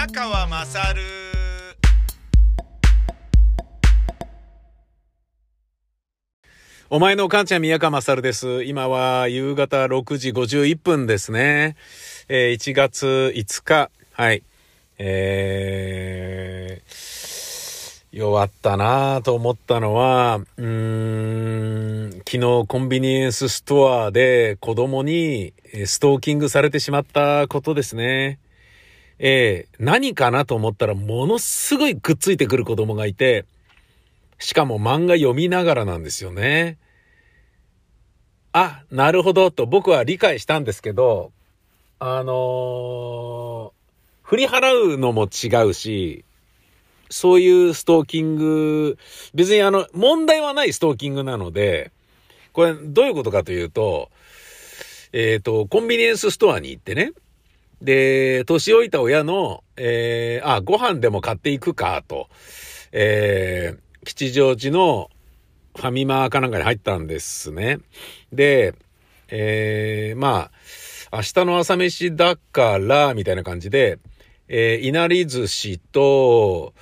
宮川まさるお前のお母ちゃん宮川まさるです。今は夕方6時51分ですね。えー1月5日。はい。えー、弱ったなぁと思ったのは、うん、昨日コンビニエンスストアで子供にストーキングされてしまったことですね。えー何かなと思ったらものすごいくっついてくる子供がいて、しかも漫画読みながらなんですよね。あ、なるほどと僕は理解したんですけど、あのー振り払うのも違うし、そういうストーキング、別にあの、問題はないストーキングなので、これどういうことかというと、えっ、と、コンビニエンスストアに行ってね、で、年老いた親の、えー、あ、ご飯でも買っていくか、と、えー、吉祥寺のファミマかなんかに入ったんですね。で、えー、まあ、明日の朝飯だから、みたいな感じで、えー、いなり寿司と、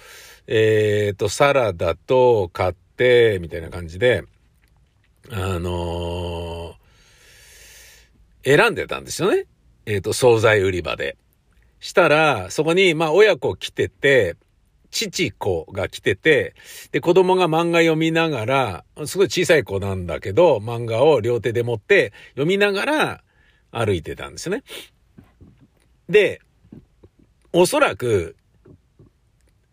えー、と、サラダと買って、みたいな感じで、あのー選んでたんですよね。えっ、と、惣菜売り場で。したら、そこに、まあ、親子来てて、父子が来てて、で、子供が漫画読みながら、すごい小さい子なんだけど、漫画を両手で持って読みながら歩いてたんですね。で、おそらく、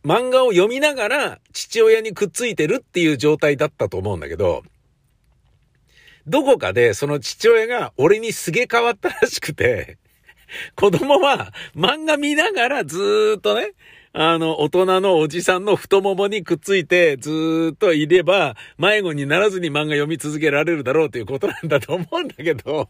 漫画を読みながら父親にくっついてるっていう状態だったと思うんだけど、どこかでその父親が俺にすげえ変わったらしくて、子供は漫画見ながらずっとね、あの、大人のおじさんの太ももにくっついてずっといれば、迷子にならずに漫画読み続けられるだろうということなんだと思うんだけど、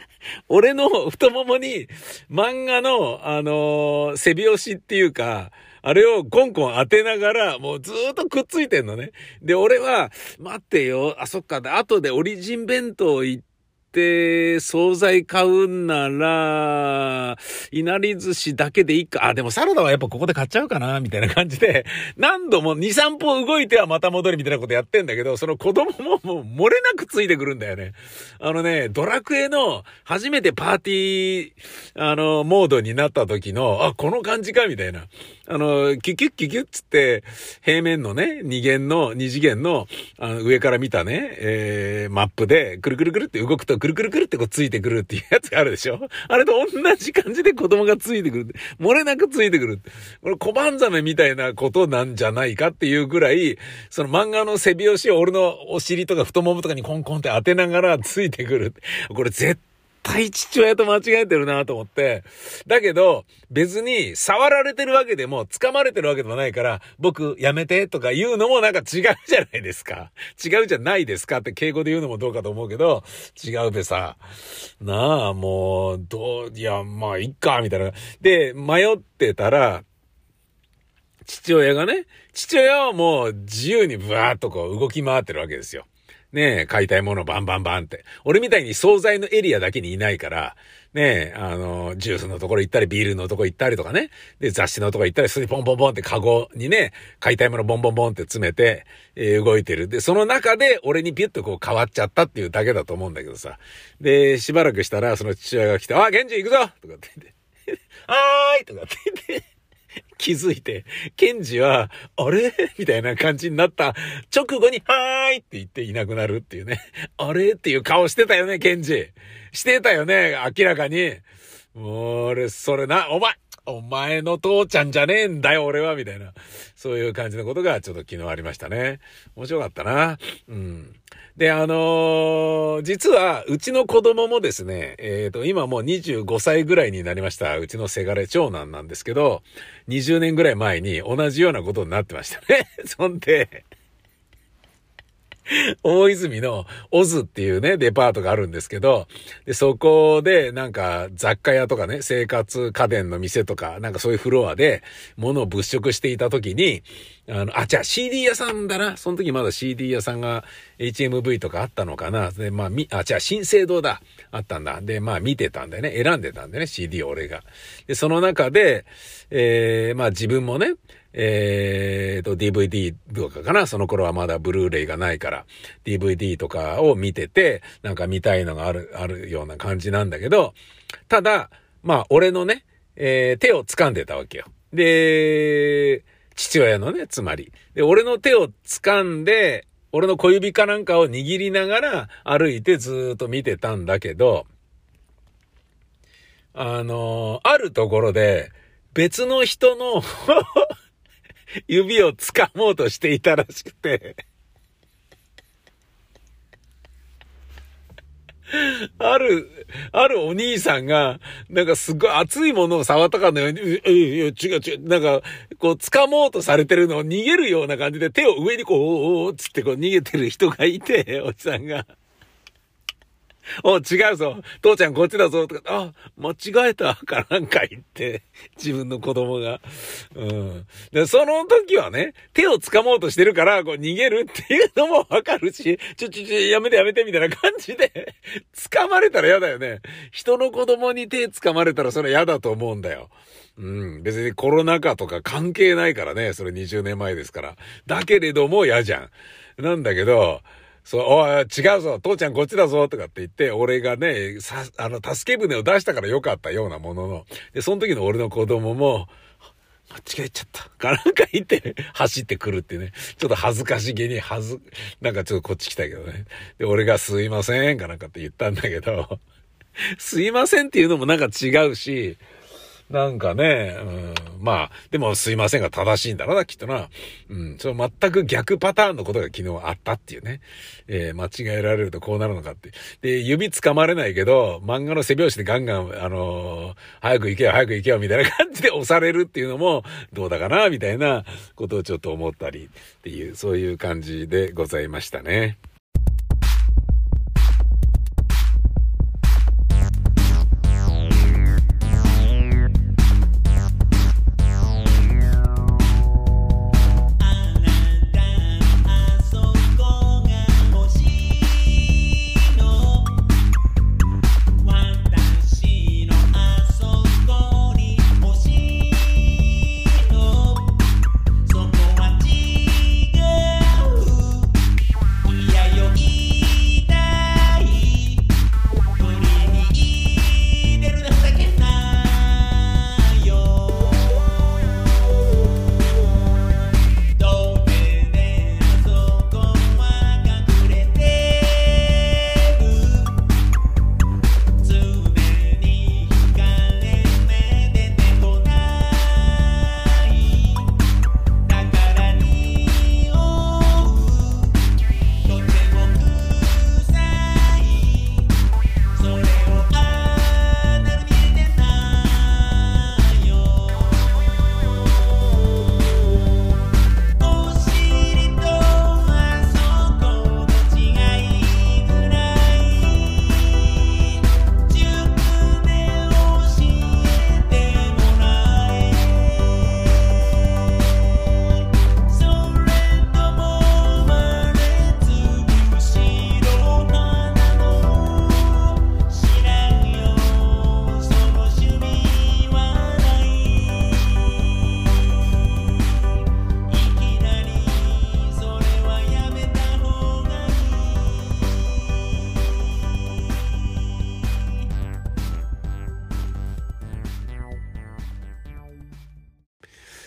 俺の太ももに漫画の、あのー背拍子っていうか、あれをコンコン当てながら、もうずーっとくっついてんのね。で、俺は、待ってよ、あ、そっか、で後でオリジン弁当行って、惣菜買うんなら、いなり寿司だけでいいか。あ、でもサラダはやっぱここで買っちゃうかな、みたいな感じで、何度も2、3歩動いてはまた戻りみたいなことやってんだけど、その子供ももう漏れなくついてくるんだよね。あのね、ドラクエの初めてパーティー、あの、モードになった時の、あ、この感じか、みたいな。あの、キュキュッキュキュッつって、平面のね、二元の、二次元の、あの、上から見たね、えー、マップで、くるくるくるって動くと、くるくるくるってこうついてくるっていうやつがあるでしょ？あれと同じ感じで子供がついてくる。漏れなくついてくる。これ小判ザメみたいなことなんじゃないかっていうぐらい、その漫画の背拍子を俺のお尻とか太ももとかにコンコンって当てながらついてくる。これ絶対父親と間違えてるなと思って。だけど、別に触られてるわけでも、掴まれてるわけでもないから、僕やめてとか言うのもなんか違うじゃないですか。違うじゃないですかって敬語で言うのもどうかと思うけど、違うべさ。なあ、もう、どう、いや、まあ、いっか、みたいな。で、迷ってたら、父親がね、父親はもう自由にブワーっとこう動き回ってるわけですよ。ねえ、買いたいものバンバンバンって。俺みたいに惣菜のエリアだけにいないから、ねえ、あの、ジュースのところ行ったり、ビールのところ行ったりとかね。で、雑誌のところ行ったり、それでポンポンポンってカゴにね、買いたいものボンボンボンって詰めて、えー動いてる。で、その中で俺にピュッとこう変わっちゃったっていうだけだと思うんだけどさ。で、しばらくしたら、その父親が来て、あ、ケンジ行くぞとかって言って、はーいとかって言って、気づいて、ケンジは、あれ？みたいな感じになった直後に、はーいって言っていなくなるっていうね。あれ？っていう顔してたよね、ケンジ。してたよね、明らかに。もう、俺、それな、お前、お前の父ちゃんじゃねえんだよ、俺は、みたいな。そういう感じのことがちょっと昨日ありましたね。面白かったな。うん。で、あのー実は、うちの子供もですね、えっ、と、今もう25歳ぐらいになりました、うちのせがれ長男なんですけど、20年ぐらい前に同じようなことになってましたね。そんで、大泉のオズっていうね、デパートがあるんですけど、で、そこでなんか雑貨屋とかね、生活家電の店とか、なんかそういうフロアで物を物色していた時に、あの、あ、じゃあ CD 屋さんだな。その時まだ CD 屋さんが HMV とかあったのかな。で、まあ、み、あ、じゃあ新生堂だ。あったんだ。で、まあ見てたんでね、選んでたんでね、CD を俺が。で、その中で、えー、まあ自分もね、えーと、DVD とかかなその頃はまだブルーレイがないから、DVD とかを見てて、なんか見たいのがある、あるような感じなんだけど、ただ、まあ、俺のね、えー、手を掴んでたわけよ。で、父親のね、つまり。で、俺の手を掴んで、俺の小指かなんかを握りながら歩いてずっと見てたんだけど、あのー、あるところで別の人の 指を掴もうとしていたらしくてある、あるお兄さんが、なんかすごい熱いものを触ったかのように、え、いや、違う違う、なんか、こう、掴もうとされてるのを逃げるような感じで手を上にこう、おおつってこう逃げてる人がいて、おじさんが。お、違うぞ。父ちゃんこっちだぞ。とか、あ、間違えた。かなんか言って、自分の子供が。うん。で、その時はね、手を掴もうとしてるから、こう逃げるっていうのもわかるし、ちょ、ちょ、ちょ、やめてやめてみたいな感じで、掴まれたら嫌だよね。人の子供に手掴まれたらそれ嫌だと思うんだよ。うん。別にコロナ禍とか関係ないからね。それ20年前ですから。だけれども嫌じゃん。なんだけど、そう、おい、違うぞ、父ちゃんこっちだぞ、とかって言って、俺がね、さ、あの、助け舟を出したからよかったようなものの、で、その時の俺の子供も、間違えちゃった。かなんか言って、走ってくるってね。ちょっと恥ずかしげに、はず、なんかちょっとこっち来たけどね。で、俺がすいません、かなんかって言ったんだけど、すいませんっていうのもなんか違うし、なんかね、うん、まあ、でもすいませんが正しいんだろうな、きっとな。うん、その全く逆パターンのことが昨日あったっていうね。えー、間違えられるとこうなるのかって。で、指掴まれないけど、漫画の背拍子でガンガン、あのー、早く行けよ、早く行けよ、みたいな感じで 押されるっていうのも、どうだかな、みたいなことをちょっと思ったりっていう、そういう感じでございましたね。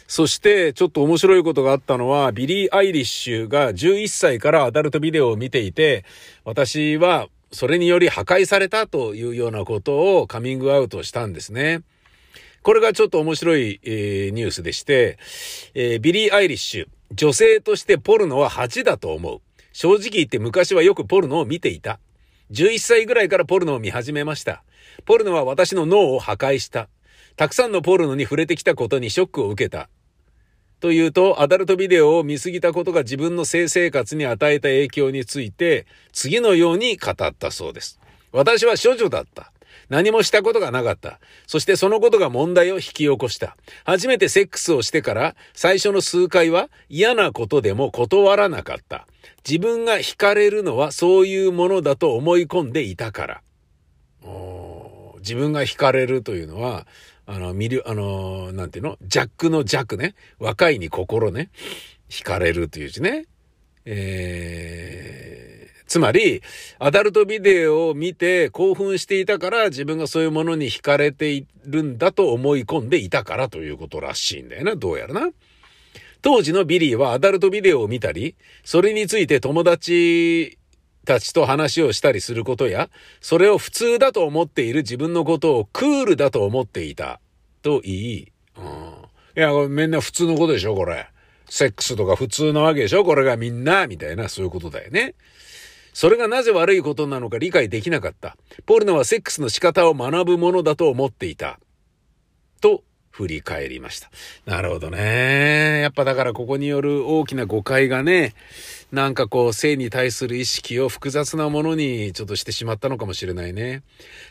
そして、ちょっと面白いことがあったのは、ビリー・アイリッシュが11歳からアダルトビデオを見ていて、私はそれにより破壊されたというようなことをカミングアウトしたんですね。これがちょっと面白い、えー、ニュースでして、えー、ビリー・アイリッシュ、女性としてポルノは恥だと思う。正直言って昔はよくポルノを見ていた。11歳ぐらいからポルノを見始めました。ポルノは私の脳を破壊した。たくさんのポルノに触れてきたことにショックを受けた。というと、アダルトビデオを見過ぎたことが自分の性生活に与えた影響について、次のように語ったそうです。私は処女だった。何もしたことがなかった。そしてそのことが問題を引き起こした。初めてセックスをしてから最初の数回は嫌なことでも断らなかった。自分が惹かれるのはそういうものだと思い込んでいたから。自分が惹かれるというのは、あの、見る、あの、なんていうの？ジャックのジャックね。若いに心ね。惹かれるという字ね。えー、つまり、アダルトビデオを見て興奮していたから自分がそういうものに惹かれているんだと思い込んでいたからということらしいんだよな。どうやらな。当時のビリーはアダルトビデオを見たり、それについて友達たちと話をしたりすることや、それを普通だと思っている自分のことをクールだと思っていた。と言い、うん。いや、みんな普通のことでしょ、これ。セックスとか普通なわけでしょこれがみんな、みたいな、そういうことだよね。それがなぜ悪いことなのか理解できなかった。ポルノはセックスの仕方を学ぶものだと思っていた。と振り返りました。なるほどね。やっぱだからここによる大きな誤解がね、なんかこう性に対する意識を複雑なものにちょっとしてしまったのかもしれないね。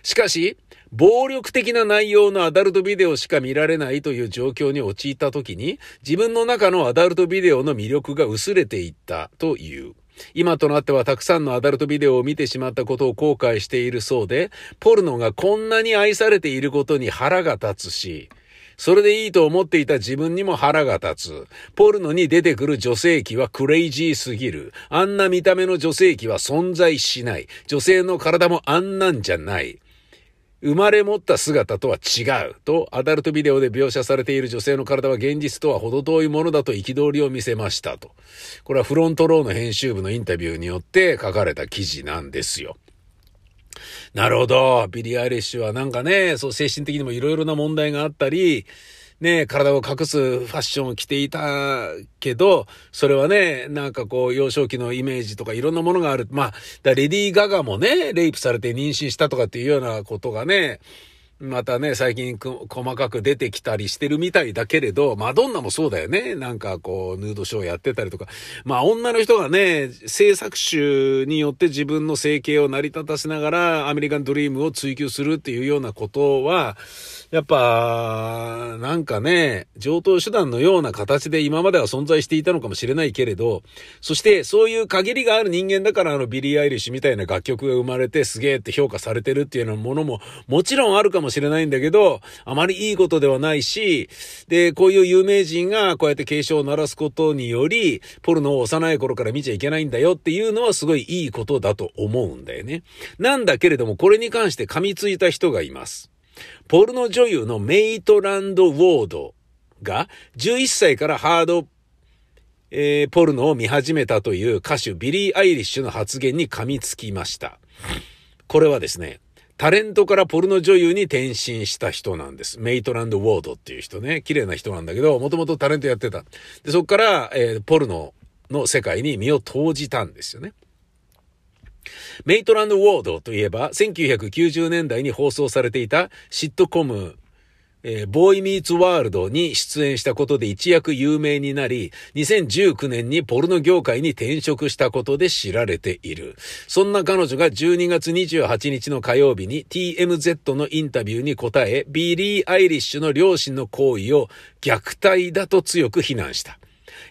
しかし、暴力的な内容のアダルトビデオしか見られないという状況に陥った時に、自分の中のアダルトビデオの魅力が薄れていったという。今となってはたくさんのアダルトビデオを見てしまったことを後悔しているそうで、ポルノがこんなに愛されていることに腹が立つし、それでいいと思っていた自分にも腹が立つ。ポルノに出てくる女性器はクレイジーすぎる。あんな見た目の女性器は存在しない。女性の体もあんなんじゃない。生まれ持った姿とは違うと、アダルトビデオで描写されている女性の体は現実とは程遠いものだと憤りを見せましたと。これはフロントローの編集部のインタビューによって書かれた記事なんですよ。なるほど。ビリー・アイリッシュはなんかね、そう精神的にもいろいろな問題があったり、ね、体を隠すファッションを着ていたけど、それはね、なんかこう、幼少期のイメージとかいろんなものがある。まあ、レディー・ガガもね、レイプされて妊娠したとかっていうようなことがね、またね、最近細かく出てきたりしてるみたいだけれど、マドンナもそうだよね。なんかこう、ヌードショーやってたりとか。まあ女の人がね、制作集によって自分の生計を成り立たせながらアメリカンドリームを追求するっていうようなことは、やっぱ、なんかね、常套手段のような形で今までは存在していたのかもしれないけれど、そしてそういう陰りがある人間だからあのビリー・アイリッシュみたいな楽曲が生まれてすげえって評価されてるっていうようなものももちろんあるかもしれないんだけど、あまりいいことではないし、で、こういう有名人がこうやって警鐘を鳴らすことにより、ポルノを幼い頃から見ちゃいけないんだよっていうのはすごいいいことだと思うんだよね。なんだけれども、これに関して噛みついた人がいます。ポルノ女優のメイトランド・ウォードが11歳からハード、えー、ポルノを見始めたという歌手ビリー・アイリッシュの発言に噛みつきました。これはですね、タレントからポルノ女優に転身した人なんです。メイトランド・ウォードっていう人ね。綺麗な人なんだけど、もともとタレントやってた。で、そっから、えー、ポルノの世界に身を投じたんですよね。メイトランド・ウォードといえば、1990年代に放送されていたシットコム、えー、ボーイ・ミーツ・ワールドに出演したことで一躍有名になり、2019年にポルノ業界に転職したことで知られている。そんな彼女が12月28日の火曜日に TMZ のインタビューに答え、ビリー・アイリッシュの両親の行為を虐待だと強く非難した。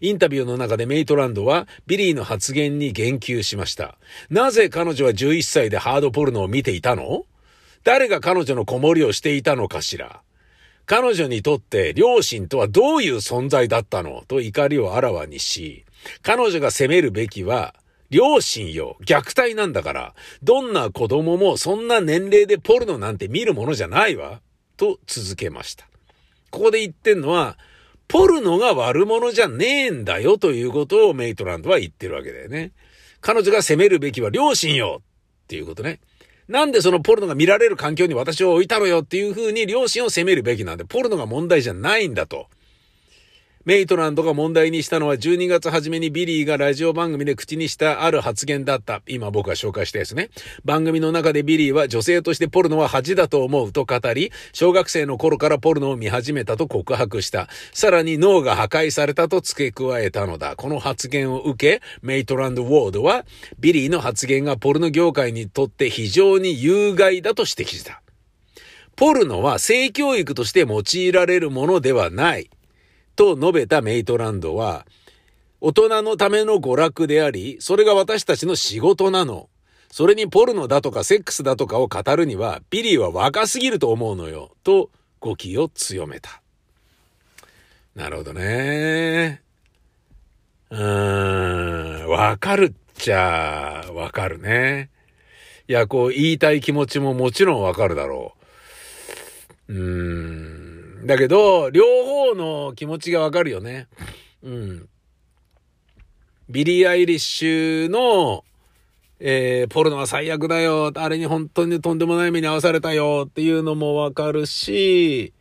インタビューの中でメイトランドはビリーの発言に言及しました。なぜ彼女は11歳でハードポルノを見ていたの？誰が彼女の子守りをしていたのかしら？彼女にとって両親とはどういう存在だったの？と怒りをあらわにし、彼女が責めるべきは、両親よ、虐待なんだから、どんな子供もそんな年齢でポルノなんて見るものじゃないわ、と続けました。ここで言ってんのは、ポルノが悪者じゃねえんだよということをメイトランドは言ってるわけだよね。彼女が責めるべきは両親よっていうことね。なんでそのポルノが見られる環境に私を置いたのよっていうふうに両親を責めるべきなんで、ポルノが問題じゃないんだと。メイトランドが問題にしたのは12月初めにビリーがラジオ番組で口にしたある発言だった。今僕が紹介したやつね。番組の中でビリーは女性としてポルノは恥だと思うと語り、小学生の頃からポルノを見始めたと告白した。さらに脳が破壊されたと付け加えたのだ。この発言を受け、メイトランド・ウォードは、ビリーの発言がポルノ業界にとって非常に有害だと指摘した。ポルノは性教育として用いられるものではない。と述べたメイトランドは、大人のための娯楽であり、それが私たちの仕事なの。それにポルノだとかセックスだとかを語るには、ビリーは若すぎると思うのよ。と語気を強めた。なるほどね。うーん、わかるっちゃ、わかるね。いや、こう言いたい気持ちももちろんわかるだろう。うーん。だけど、両方の気持ちがわかるよね。うん。ビリー・アイリッシュの、えー、ポルノは最悪だよ。あれに本当にとんでもない目に遭わされたよっていうのもわかるし、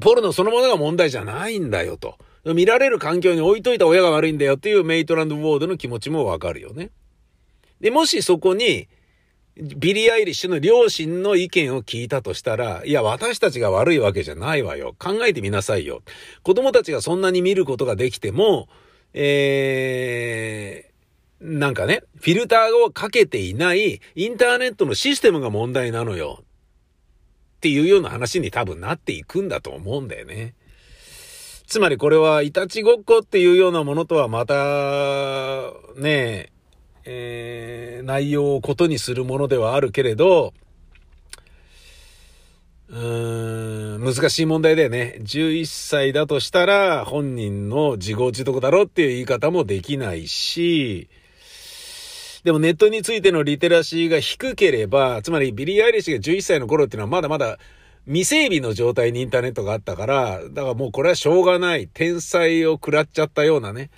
ポルノそのものが問題じゃないんだよと。見られる環境に置いといた親が悪いんだよっていうメイトランド・ウォードの気持ちもわかるよね。で、もしそこに、ビリー・アイリッシュの両親の意見を聞いたとしたら、いや、私たちが悪いわけじゃないわよ。考えてみなさいよ。子供たちがそんなに見ることができても、えー、なんかね、フィルターをかけていないインターネットのシステムが問題なのよ。っていうような話に多分なっていくんだと思うんだよね。つまりこれはいたちごっこっていうようなものとはまた、ねええー、内容をことにするものではあるけれど、うーん、難しい問題だよね。11歳だとしたら本人の自業自得だろっていう言い方もできないし、でもネットについてのリテラシーが低ければ、つまりビリー・アイリッシュが11歳の頃っていうのはまだまだ未整備の状態にインターネットがあったから、だからもうこれはしょうがない。天災を食らっちゃったようなね。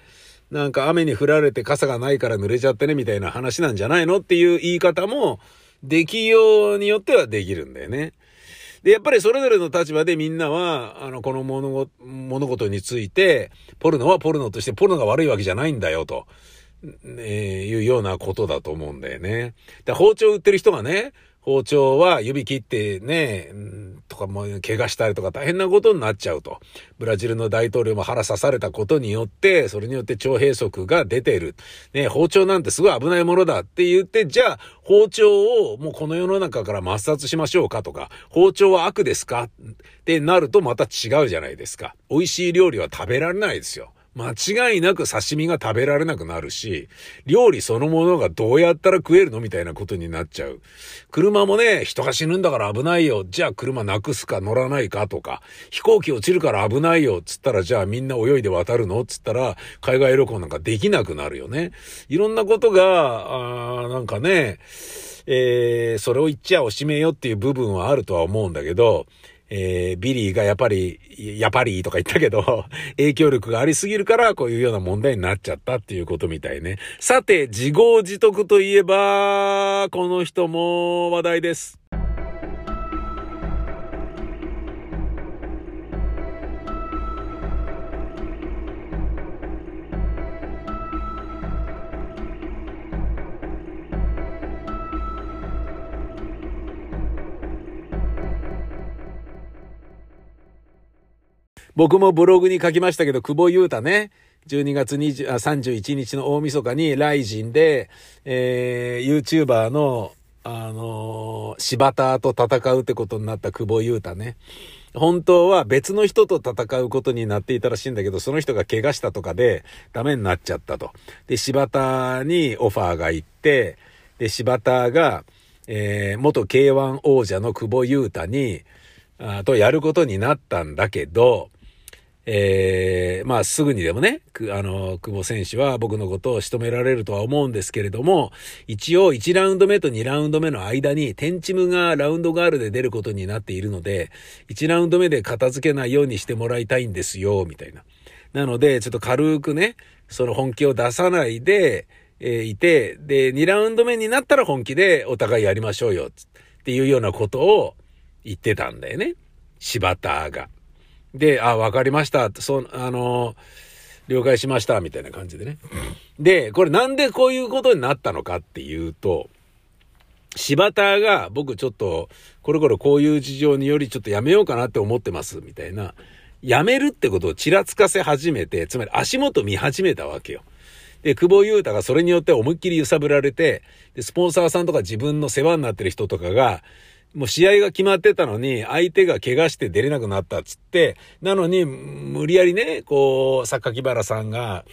なんか雨に降られて傘がないから濡れちゃってねみたいな話なんじゃないのっていう言い方も、できようによってはできるんだよね。で、やっぱりそれぞれの立場でみんなは、あの、この物事について、ポルノはポルノとしてポルノが悪いわけじゃないんだよと。えー、いうようなことだと思うんだよね。で、包丁売ってる人がね、包丁は指切ってね、とかも怪我したりとか大変なことになっちゃうと。ブラジルの大統領も腹刺されたことによって、それによって腸閉塞が出ている。ね、包丁なんてすごい危ないものだって言って、じゃあ包丁をもうこの世の中から抹殺しましょうかとか、包丁は悪ですかってなるとまた違うじゃないですか。美味しい料理は食べられないですよ。間違いなく刺身が食べられなくなるし、料理そのものがどうやったら食えるのみたいなことになっちゃう。車もね、人が死ぬんだから危ないよ。じゃあ車なくすか乗らないかとか、飛行機落ちるから危ないよ。つったらじゃあみんな泳いで渡るの？つったら海外旅行なんかできなくなるよね。いろんなことが、あーなんかね、えー、それを言っちゃおしめよっていう部分はあるとは思うんだけど、えー、ビリーがやっぱり、やっぱりとか言ったけど、影響力がありすぎるから、こういうような問題になっちゃったっていうことみたいね。さて、自業自得といえば、この人も話題です。僕もブログに書きましたけど、久保優太ね、12月20あ31日の大晦日にライジンで、えー、YouTuber の、あのー、柴田と戦うってことになった久保優太ね。本当は別の人と戦うことになっていたらしいんだけど、その人が怪我したとかでダメになっちゃったと。で、柴田にオファーが行って、で、柴田が、えー、元 K1 王者の久保優太に、あとやることになったんだけど、えー、まあすぐにでもね、あの、久保選手は僕のことを仕留められるとは思うんですけれども、一応1ラウンド目と2ラウンド目の間に、テンチムがラウンドガールで出ることになっているので、1ラウンド目で片付けないようにしてもらいたいんですよ、みたいな。なので、ちょっと軽くね、その本気を出さないで、えー、いて、で、2ラウンド目になったら本気でお互いやりましょうよ、っていうようなことを言ってたんだよね。柴田が。で、あ、わかりました。そ、あの、了解しました。みたいな感じでね。で、これなんでこういうことになったのかっていうと、柴田が僕ちょっと、これこれこういう事情によりちょっとやめようかなって思ってます。みたいな。やめるってことをちらつかせ始めて、つまり足元見始めたわけよ。で、久保優太がそれによって思いっきり揺さぶられて、で、スポンサーさんとか自分の世話になってる人とかが、もう試合が決まってたのに、相手が怪我して出れなくなったっつって、なのに、無理やりね、こう、榊原さんが、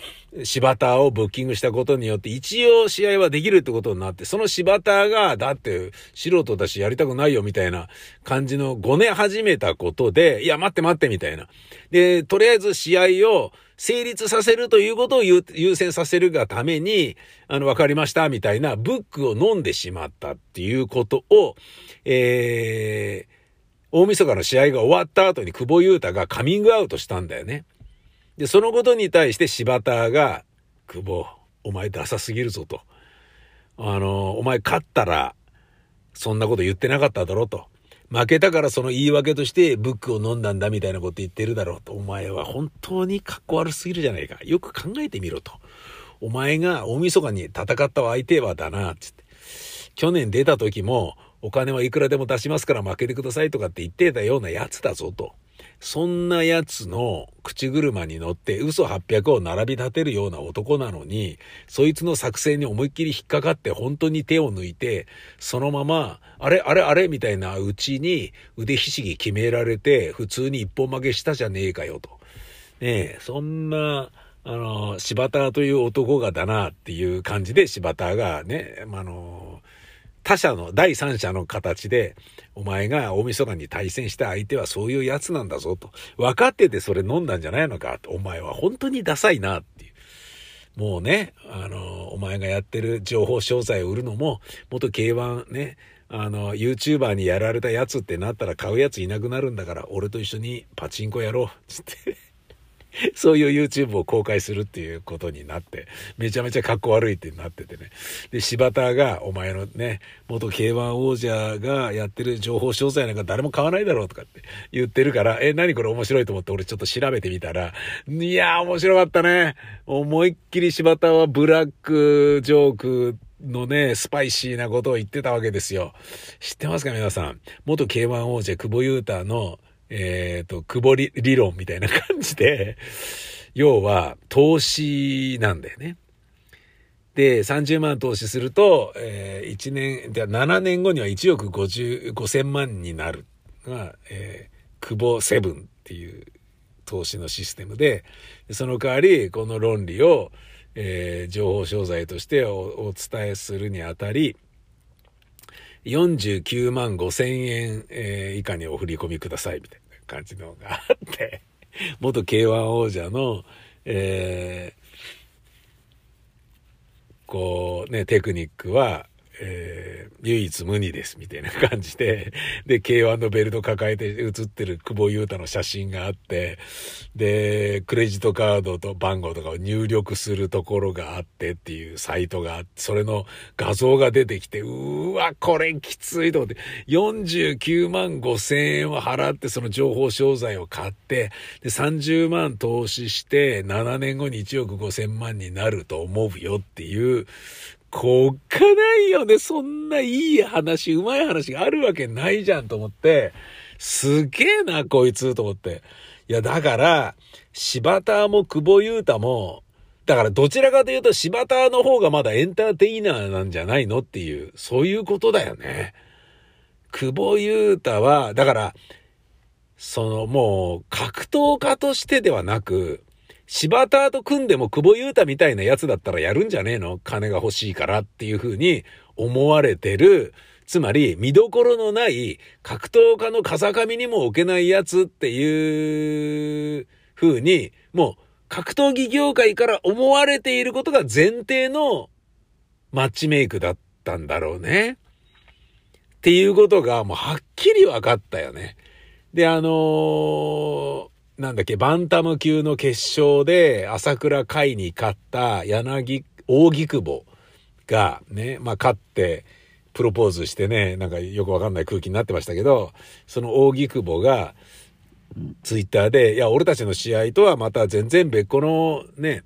柴田をブッキングしたことによって、一応試合はできるってことになって、その柴田が、だって素人だしやりたくないよみたいな感じのごね始めたことで、いや、待って待ってみたいな。で、とりあえず試合を、成立させるということを優先させるがために、あの、わかりました、みたいなブックを飲んでしまったっていうことを、えー、大晦日の試合が終わった後に久保優太がカミングアウトしたんだよね。で、そのことに対して柴田が、久保、お前ダサすぎるぞと。あの、お前勝ったら、そんなこと言ってなかっただろうと。負けたからその言い訳としてブックを飲んだんだみたいなこと言ってるだろうと。お前は本当に格好悪すぎるじゃないか。よく考えてみろと。お前が大晦日に戦った相手はだな、つって。去年出た時も、お金はいくらでも出しますから負けてくださいとかって言ってたようなやつだぞと。そんな奴の口車に乗って嘘800を並び立てるような男なのに、そいつの作戦に思いっきり引っかかって本当に手を抜いて、そのまま、あれあれあれみたいなうちに腕ひしぎ決められて、普通に一本負けしたじゃねえかよと。ねえ、そんな、あの、柴田という男がだなっていう感じで柴田がね、あの、他者の、第三者の形で、お前が大晦日に対戦した相手はそういうやつなんだぞと。分かっててそれ飲んだんじゃないのかと。お前は本当にダサいなっていう。もうね、あの、お前がやってる情報商材を売るのも、元 K1 ね、あの、YouTuber にやられたやつってなったら買うやついなくなるんだから、俺と一緒にパチンコやろう。つって。そういう YouTube を公開するっていうことになって、めちゃめちゃ格好悪いってなっててね。で、柴田が、お前のね、元 K1 王者がやってる情報詳細なんか誰も買わないだろうとかって言ってるから、え、何これ面白いと思って俺ちょっと調べてみたら、いやー面白かったね。思いっきり柴田はブラックジョークのね、スパイシーなことを言ってたわけですよ。知ってますか皆さん？元 K1 王者久保優太のえっ、ー、と、くぼり理論みたいな感じで、要は投資なんだよね。で、30万投資すると、えー、1年、で7年後には1億50、5000万になるが、えー、久保セブンっていう投資のシステムで、その代わり、この論理を、えー、情報商材としてお伝えするにあたり、49万5千円、えー、以下にお振り込みください、みたいな感じのがあって、元 K1 王者の、えー、こうね、テクニックは、えー、唯一無二です、みたいな感じで、で、K1 のベルト抱えて写ってる久保優太の写真があって、で、クレジットカードと番号とかを入力するところがあってっていうサイトがあって、それの画像が出てきて、うわ、これきついと思って、49万5千円を払ってその情報商材を買って、で、30万投資して7年後に1億5千万になると思うよっていう、こっかないよね。そんないい話、うまい話があるわけないじゃんと思って、すげえな、こいつと思って。いや、だから、柴田も久保優太も、だからどちらかというと柴田の方がまだエンターテイナーなんじゃないのっていう、そういうことだよね。久保優太は、だから、そのもう格闘家としてではなく、柴田と組んでも久保優太みたいなやつだったらやるんじゃねえの？金が欲しいからっていう風に思われてる。つまり、見どころのない格闘家の風上にも置けないやつっていう風に、もう格闘技業界から思われていることが前提のマッチメイクだったんだろうね。っていうことがもうはっきり分かったよね。で、あのー、なんだっけ、バンタム級の決勝で朝倉海に勝った柳、扇久保がね、まあ勝って、プロポーズしてね、なんかよくわかんない空気になってましたけど、その扇久保が、ツイッターで、いや、俺たちの試合とはまた全然別個のね、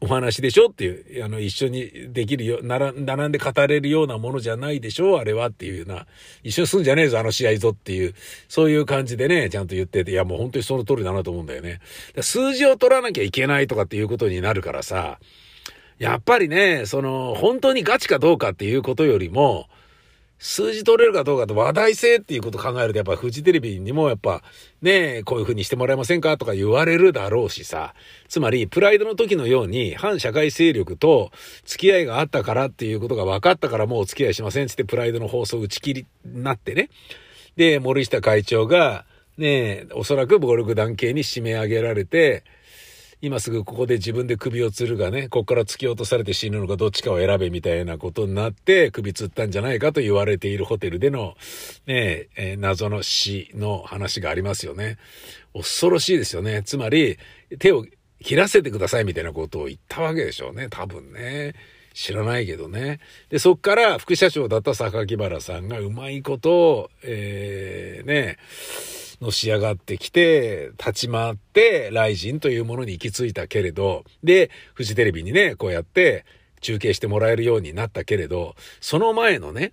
お話でしょっていう、あの、一緒にできるよ、なら、並んで語れるようなものじゃないでしょあれはっていうような、一緒にすんじゃねえぞ、あの試合ぞっていう、そういう感じでね、ちゃんと言ってて、いや、もう本当にその通りだなと思うんだよね。数字を取らなきゃいけないとかっていうことになるからさ、やっぱりね、その、本当にガチかどうかっていうことよりも、数字取れるかどうかと話題性っていうこと考えると、やっぱフジテレビにもやっぱ、ねこういう風にしてもらえませんかとか言われるだろうしさ。つまり、プライドの時のように、反社会勢力と付き合いがあったからっていうことが分かったからもうお付き合いしませんつってプライドの放送打ち切りになってね。で、森下会長が、ねおそらく暴力団系に締め上げられて、今すぐここで自分で首を吊るがね、ここから突き落とされて死ぬのかどっちかを選べみたいなことになって首吊ったんじゃないかと言われているホテルでのね、えー、謎の死の話がありますよね。恐ろしいですよね。つまり、手を切らせてくださいみたいなことを言ったわけでしょうね。多分ね。知らないけどね。で、そっから副社長だった榊原さんがうまいことを、えー、ね、のし上がってきて、立ち回って、ライジンというものに行き着いたけれど、で、フジテレビにね、こうやって中継してもらえるようになったけれど、その前のね、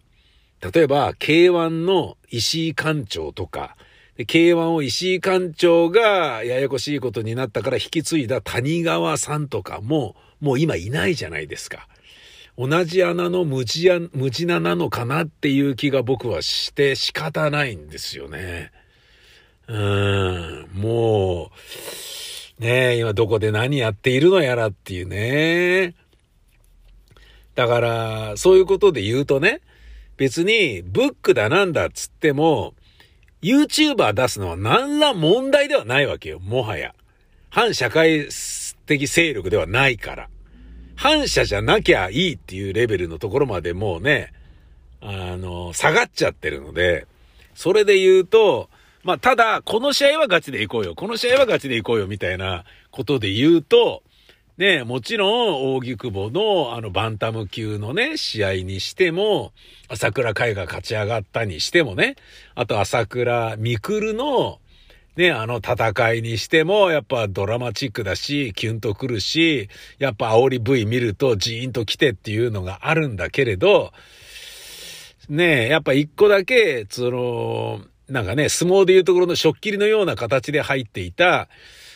例えば、K1 の石井館長とか、K1 を石井館長がややこしいことになったから引き継いだ谷川さんとかも、もう今いないじゃないですか。同じ穴の無地や、無地なのかなっていう気が僕はして仕方ないんですよね。うん、もう、ね今どこで何やっているのやらっていうね。だから、そういうことで言うとね、別にブックだなんだっつっても、YouTuber 出すのは何ら問題ではないわけよ、もはや。反社会的勢力ではないから。反社じゃなきゃいいっていうレベルのところまでもうね、あの、下がっちゃってるので、それで言うと、まあ、ただ、この試合はガチで行こうよ。この試合はガチで行こうよ、みたいなことで言うと、ね、もちろん、大木久保の、あの、バンタム級のね、試合にしても、朝倉海が勝ち上がったにしてもね、あと朝倉未来の、ね、あの戦いにしても、やっぱドラマチックだし、キュンとくるし、やっぱ煽り V 見るとジーンと来てっていうのがあるんだけれど、ねやっぱ一個だけ、その、なんかね、相撲でいうところの食切りのような形で入っていた、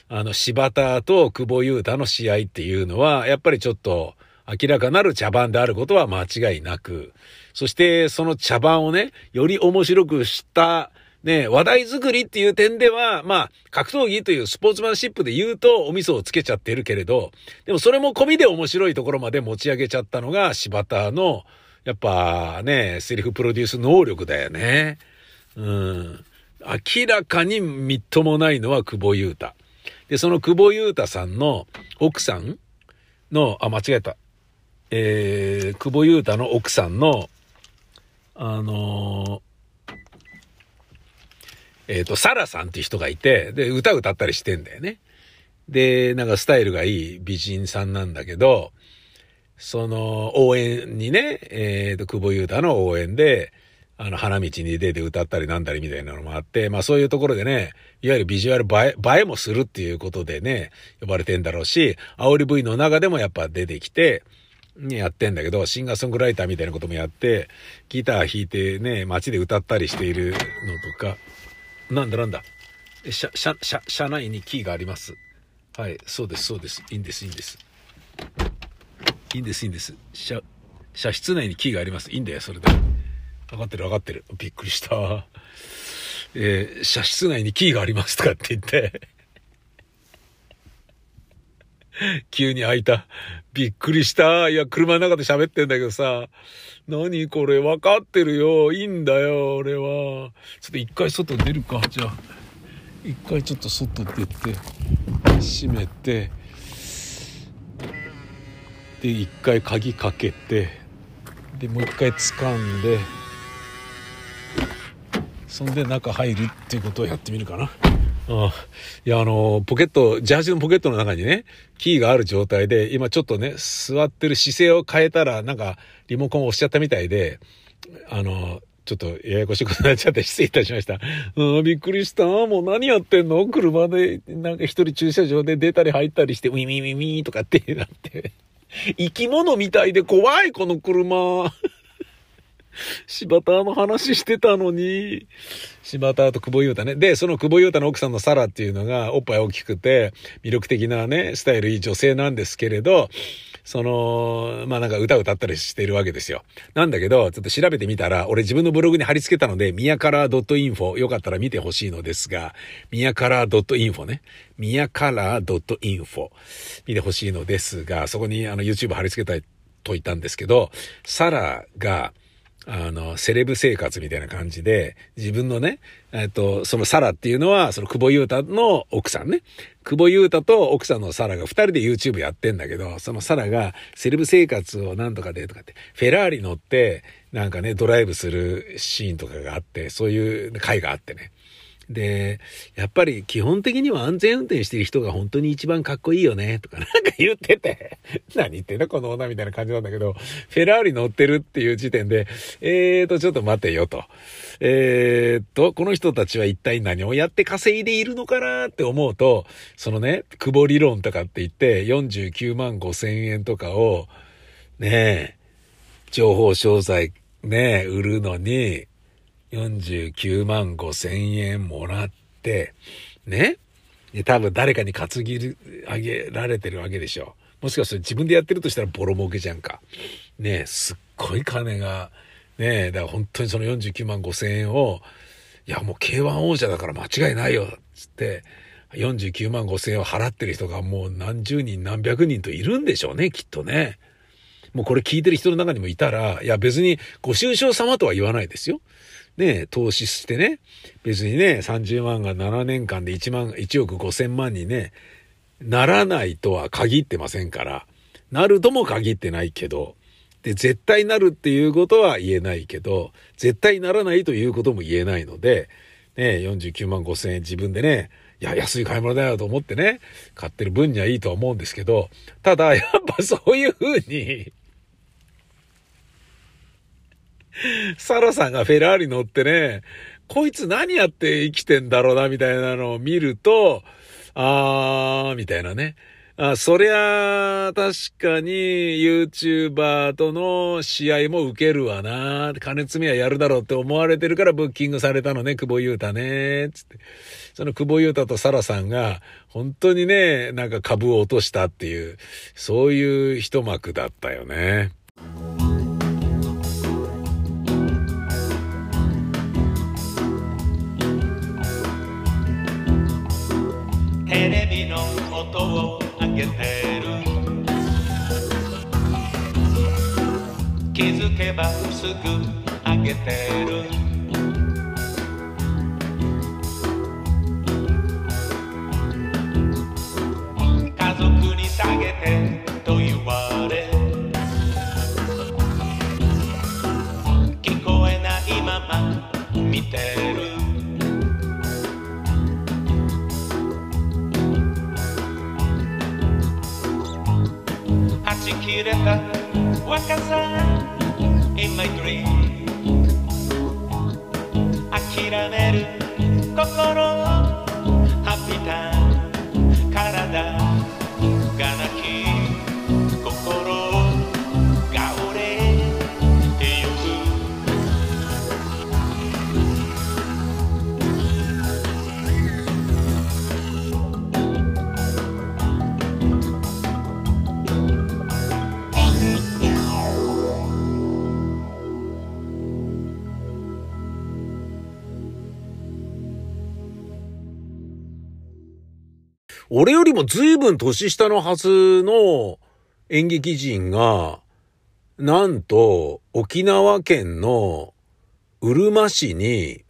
あの、柴田と久保優太の試合っていうのは、やっぱりちょっと明らかなる茶番であることは間違いなく、そしてその茶番をね、より面白くした、ね、話題作りっていう点では、まあ、格闘技というスポーツマンシップで言うとお味噌をつけちゃってるけれど、でもそれも込みで面白いところまで持ち上げちゃったのが柴田の、やっぱね、セリフプロデュース能力だよね。うん。明らかにみっともないのは久保優太。で、その久保優太さんの奥さんの、あ、間違えた。えー、久保優太の奥さんの、あのー、えっ、ー、と、サラさんっていう人がいて、で、歌歌ったりしてんだよね。で、なんかスタイルがいい美人さんなんだけど、その応援にね、えっ、ー、と、久保優太の応援で、あの、花道に出て歌ったりなんだりみたいなのもあって、まあそういうところでね、いわゆるビジュアル映え、映えもするっていうことでね、呼ばれてんだろうし、煽り V の中でもやっぱ出てきて、ね、やってんだけど、シンガーソングライターみたいなこともやって、ギター弾いてね、街で歌ったりしているのとか、なんだなんだ。車、車、車、車内にキーがあります。はい、そうです、そうです。いいんです、いいんです。いいんです、いいんです。車、車室内にキーがあります。いいんだよ、それで。分かってる分かってる。びっくりした。えー、車室内にキーがありますとかって言って 急に開いた。びっくりした。いや、車の中で喋ってんだけどさ。何これ分かってるよ。いいんだよ、俺は。ちょっと一回外出るか。じゃあ。一回ちょっと外出て、閉めて、で、一回鍵かけて、で、もう一回掴んで、そんで中入るっていうことをやってみるかな。あいや、あの、ポケット、ジャージのポケットの中にね、キーがある状態で、今ちょっとね、座ってる姿勢を変えたら、なんか、リモコンを押しちゃったみたいで、あの、ちょっとややこしいことになっちゃって失礼いたしました。うん、びっくりした。もう何やってんの？車で、なんか一人駐車場で出たり入ったりして、ウィミミミとかってなって。生き物みたいで怖い、この車。柴田の話してたのに、柴田と久保優太ね。で、その久保優太の奥さんのサラっていうのが、おっぱい大きくて、魅力的なね、スタイルいい女性なんですけれど、その、まあなんか歌歌ったりしてるわけですよ。なんだけど、ちょっと調べてみたら、俺自分のブログに貼り付けたので、ミヤカラー .info、よかったら見てほしいのですが、ミヤカラー .info ね。ミヤカラー .info、見てほしいのですが、そこにあの YouTube 貼り付けたいと言ったんですけど、サラが、あの、セレブ生活みたいな感じで、自分のね、えっと、そのサラっていうのは、その久保優太の奥さんね。久保優太と奥さんのサラが二人で YouTube やってんだけど、そのサラがセレブ生活をなんとかでとかって、フェラーリ乗って、なんかね、ドライブするシーンとかがあって、そういう回があってね。で、やっぱり基本的には安全運転してる人が本当に一番かっこいいよね、とかなんか言ってて、何言ってんだこの女みたいな感じなんだけど、フェラーリ乗ってるっていう時点で、えーと、ちょっと待てよと。えーと、この人たちは一体何をやって稼いでいるのかなって思うと、そのね、久保理論とかって言って49万5千円とかを、ね、情報商材ね、売るのに、49万5千円もらって、ね。多分誰かに担ぎ上げられてるわけでしょ。もしかすると自分でやってるとしたらボロ儲けじゃんか。ねえすっごい金が、ねえだから本当にその49万5千円を、いやもう K1 王者だから間違いないよ、つって、49万5千円を払ってる人がもう何十人何百人といるんでしょうね、きっとね。もうこれ聞いてる人の中にもいたら、いや別にご愁傷様とは言わないですよ。ね、投資してね、別にね、30万が7年間で1万、1億5千万にね、ならないとは限ってませんから、なるとも限ってないけど、で、絶対なるっていうことは言えないけど、絶対ならないということも言えないので、ね、49万5千円自分でね、いや、安い買い物だよと思ってね、買ってる分にはいいとは思うんですけど、ただ、やっぱそういうふうに、サラさんがフェラーリ乗ってね、こいつ何やって生きてんだろうな、みたいなのを見ると、あー、みたいなね。あそりゃ、確かに YouTuber との試合も受けるわな。金積みはやるだろうって思われてるからブッキングされたのね、久保優太ね。つって。その久保優太とサラさんが、本当にね、なんか株を落としたっていう、そういう一幕だったよね。音を上げてる。気づけばすぐ上げてる。家族に下げてと言われ聞こえないまま見てる。ちきれた若さ In my dream 諦め俺よりも随分年下のはずの演劇人が、なんと沖縄県のうるま市に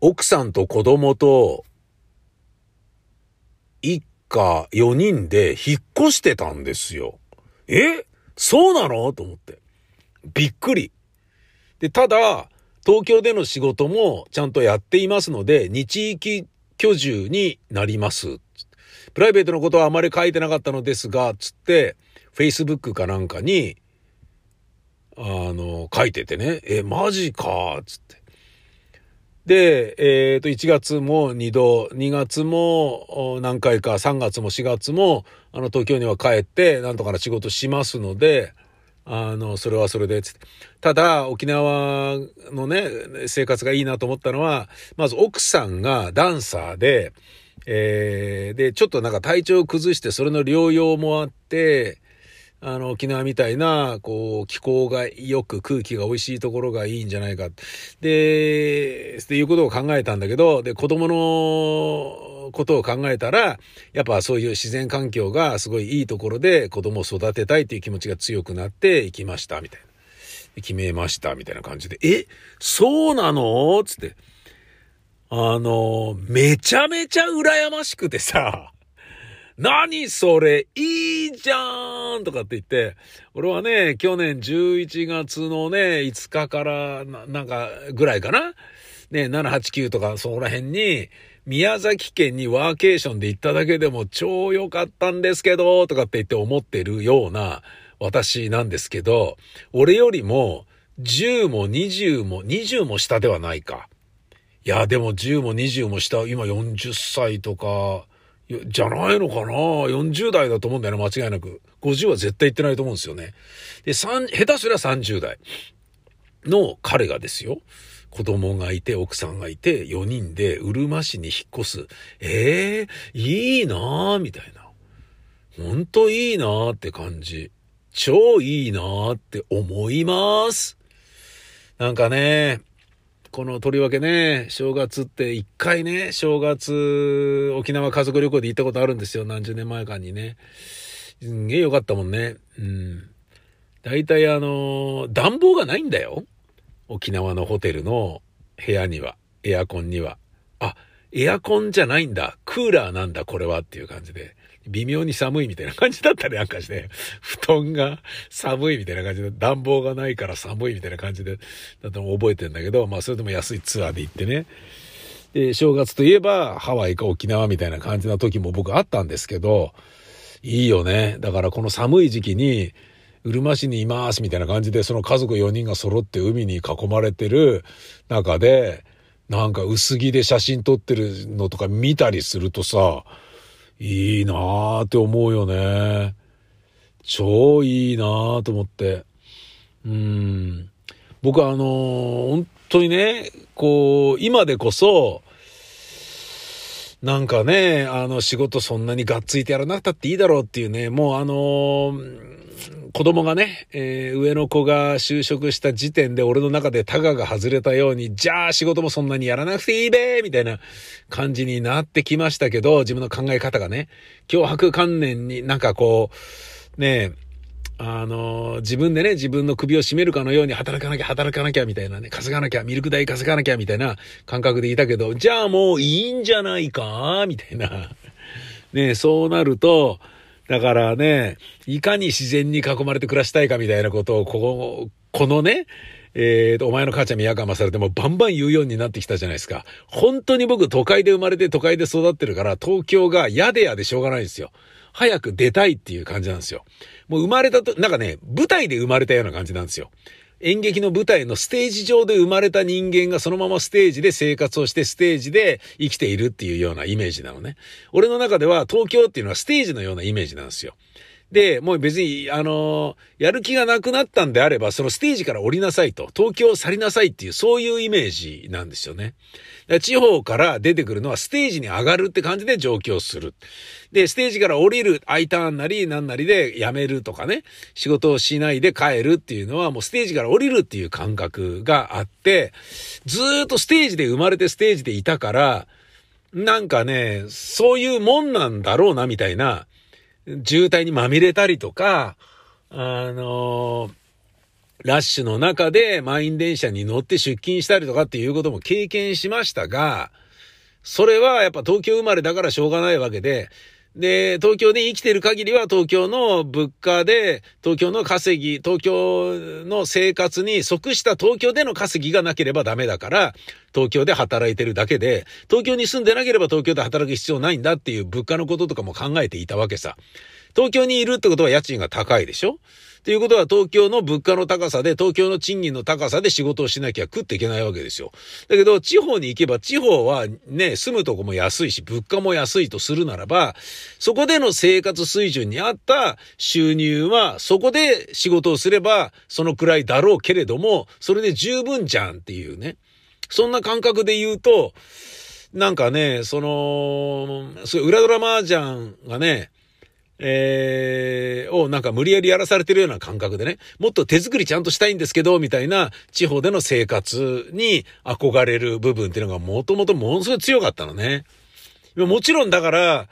奥さんと子供と一家4人で引っ越してたんですよ。え？そうなの？と思って。びっくり。で、ただ、東京での仕事もちゃんとやっていますので、日域居住になります。プライベートのことはあまり書いてなかったのですが、つって、Facebook かなんかに、あの、書いててね、え、マジか、つって。で、えっ、ー、と、1月も2度、2月も何回か、3月も4月も、あの、東京には帰って、なんとかな仕事しますので、あの、それはそれで、つって。ただ、沖縄のね、生活がいいなと思ったのは、まず奥さんがダンサーで、えー、で、ちょっとなんか体調を崩して、それの療養もあって、あの、沖縄みたいな、こう、気候が良く空気が美味しいところがいいんじゃないか。で、っていうことを考えたんだけど、で、子供のことを考えたら、やっぱそういう自然環境がすごいいいところで子供を育てたいっていう気持ちが強くなっていきました、みたいな。決めました、みたいな感じで、え、そうなの？つって。あの、めちゃめちゃ羨ましくてさ、何それ？いいじゃん！とかって言って、俺はね、去年11月のね、5日からな、なんか、ぐらいかな。ね、789とかそこら辺に、宮崎県にワーケーションで行っただけでも超良かったんですけど、とかって言って思ってるような私なんですけど、俺よりも10も20も、20も下ではないか。いや、でも10も20も下、今40歳とか、じゃないのかな ?40 代だと思うんだよね、間違いなく。50は絶対行ってないと思うんですよね。で、3、下手すりゃ30代の彼がですよ。子供がいて、奥さんがいて、4人でうるま市に引っ越す。ええー、いいなぁ、みたいな。ほんといいなぁって感じ。超いいなぁって思います。なんかね、このとりわけね、正月って一回ね、正月、沖縄家族旅行で行ったことあるんですよ。何十年前かにね。すんげえよかったもんね。うん。大体あの、暖房がないんだよ。沖縄のホテルの部屋には、エアコンには。あ、エアコンじゃないんだ。クーラーなんだ、これはっていう感じで。微妙に寒いみたいな感じだったりなんかして、布団が寒いみたいな感じで、暖房がないから寒いみたいな感じで、だったの覚えてんだけど、まあそれでも安いツアーで行ってね。で、正月といえばハワイか沖縄みたいな感じな時も僕あったんですけど、いいよね。だからこの寒い時期に、うるま市にいますみたいな感じで、その家族4人が揃って海に囲まれてる中で、なんか薄着で写真撮ってるのとか見たりするとさ、いいなーって思うよね。超いいなーと思って。うん。僕はあのー、本当にね、こう、今でこそ、なんかね、あの仕事そんなにがっついてやらなくたっていいだろうっていうね、もうあのー子供がね、えー、上の子が就職した時点で俺の中でタガが外れたように、じゃあ仕事もそんなにやらなくていいべみたいな感じになってきましたけど、自分の考え方がね、脅迫観念になんかこう、ねあの自分でね、自分の首を絞めるかのように働かなきゃ、働かなきゃ、みたいなね、稼がなきゃ、ミルク代稼がなきゃ、みたいな感覚でいたけど、じゃあもういいんじゃないかみたいな。ねそうなると、だからね、いかに自然に囲まれて暮らしたいかみたいなことを、ここ、のね、えーと、お前の母ちゃん宮川されてもバンバン言うようになってきたじゃないですか。本当に僕都会で生まれて都会で育ってるから東京が嫌で嫌でしょうがないんですよ。早く出たいっていう感じなんですよ。もう生まれたと、なんかね、舞台で生まれたような感じなんですよ。演劇の舞台のステージ上で生まれた人間がそのままステージで生活をしてステージで生きているっていうようなイメージなのね。俺の中では東京っていうのはステージのようなイメージなんですよ。で、もう別に、あのやる気がなくなったんであれば、そのステージから降りなさいと、東京を去りなさいっていう、そういうイメージなんですよね。地方から出てくるのはステージに上がるって感じで上京する。で、ステージから降りる、I ターンなりなんなりで辞めるとかね、仕事をしないで帰るっていうのはもうステージから降りるっていう感覚があって、ずっとステージで生まれてステージでいたから、なんかね、そういうもんなんだろうなみたいな、渋滞にまみれたりとか、あのー、ラッシュの中で満員電車に乗って出勤したりとかっていうことも経験しましたが、それはやっぱ東京生まれだからしょうがないわけで、で、東京で生きてる限りは東京の物価で、東京の稼ぎ、東京の生活に即した東京での稼ぎがなければダメだから、東京で働いてるだけで、東京に住んでなければ東京で働く必要ないんだっていう物価のこととかも考えていたわけさ。東京にいるってことは家賃が高いでしょ？っていうことは東京の物価の高さで、東京の賃金の高さで仕事をしなきゃ食っていけないわけですよ。だけど、地方に行けば、地方はね、住むとこも安いし、物価も安いとするならば、そこでの生活水準に合った収入は、そこで仕事をすれば、そのくらいだろうけれども、それで十分じゃんっていうね。そんな感覚で言うと、なんかね、その、そう裏ドラマージャンがね、えー、をなんか無理やりやらされてるような感覚でね、もっと手作りちゃんとしたいんですけど、みたいな地方での生活に憧れる部分っていうのがもともとものすごい強かったのね。もちろんだから、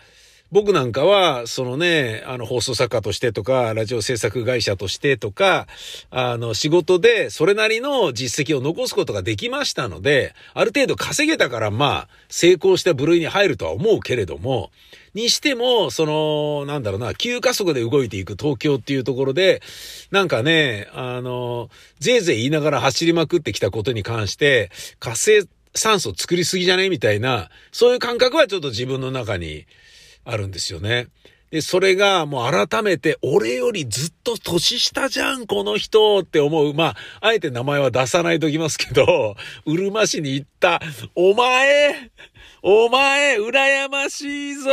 僕なんかは、そのね、あの放送作家としてとか、ラジオ制作会社としてとか、あの仕事でそれなりの実績を残すことができましたので、ある程度稼げたからまあ、成功した部類に入るとは思うけれども、にしても、その、なんだろうな、急加速で動いていく東京っていうところで、なんかね、あの、ぜいぜい言いながら走りまくってきたことに関して、活性酸素作りすぎじゃね？みたいな、そういう感覚はちょっと自分の中に、あるんですよね。で、それがもう改めて、俺よりずっと年下じゃん、この人って思う。まあ、あえて名前は出さないときますけど、うるま市に行った、お前お前、羨ましいぞ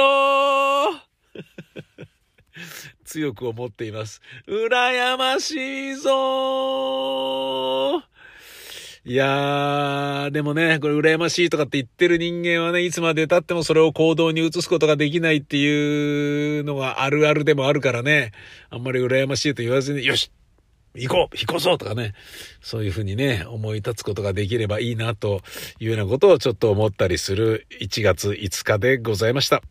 強く思っています。羨ましいぞいやー、でもね、これ羨ましいとかって言ってる人間はね、いつまで経ってもそれを行動に移すことができないっていうのがあるあるでもあるからね、あんまり羨ましいと言わずに、よし行こう引っ越そうとかね、そういうふうにね、思い立つことができればいいなというようなことをちょっと思ったりする1月5日でございました。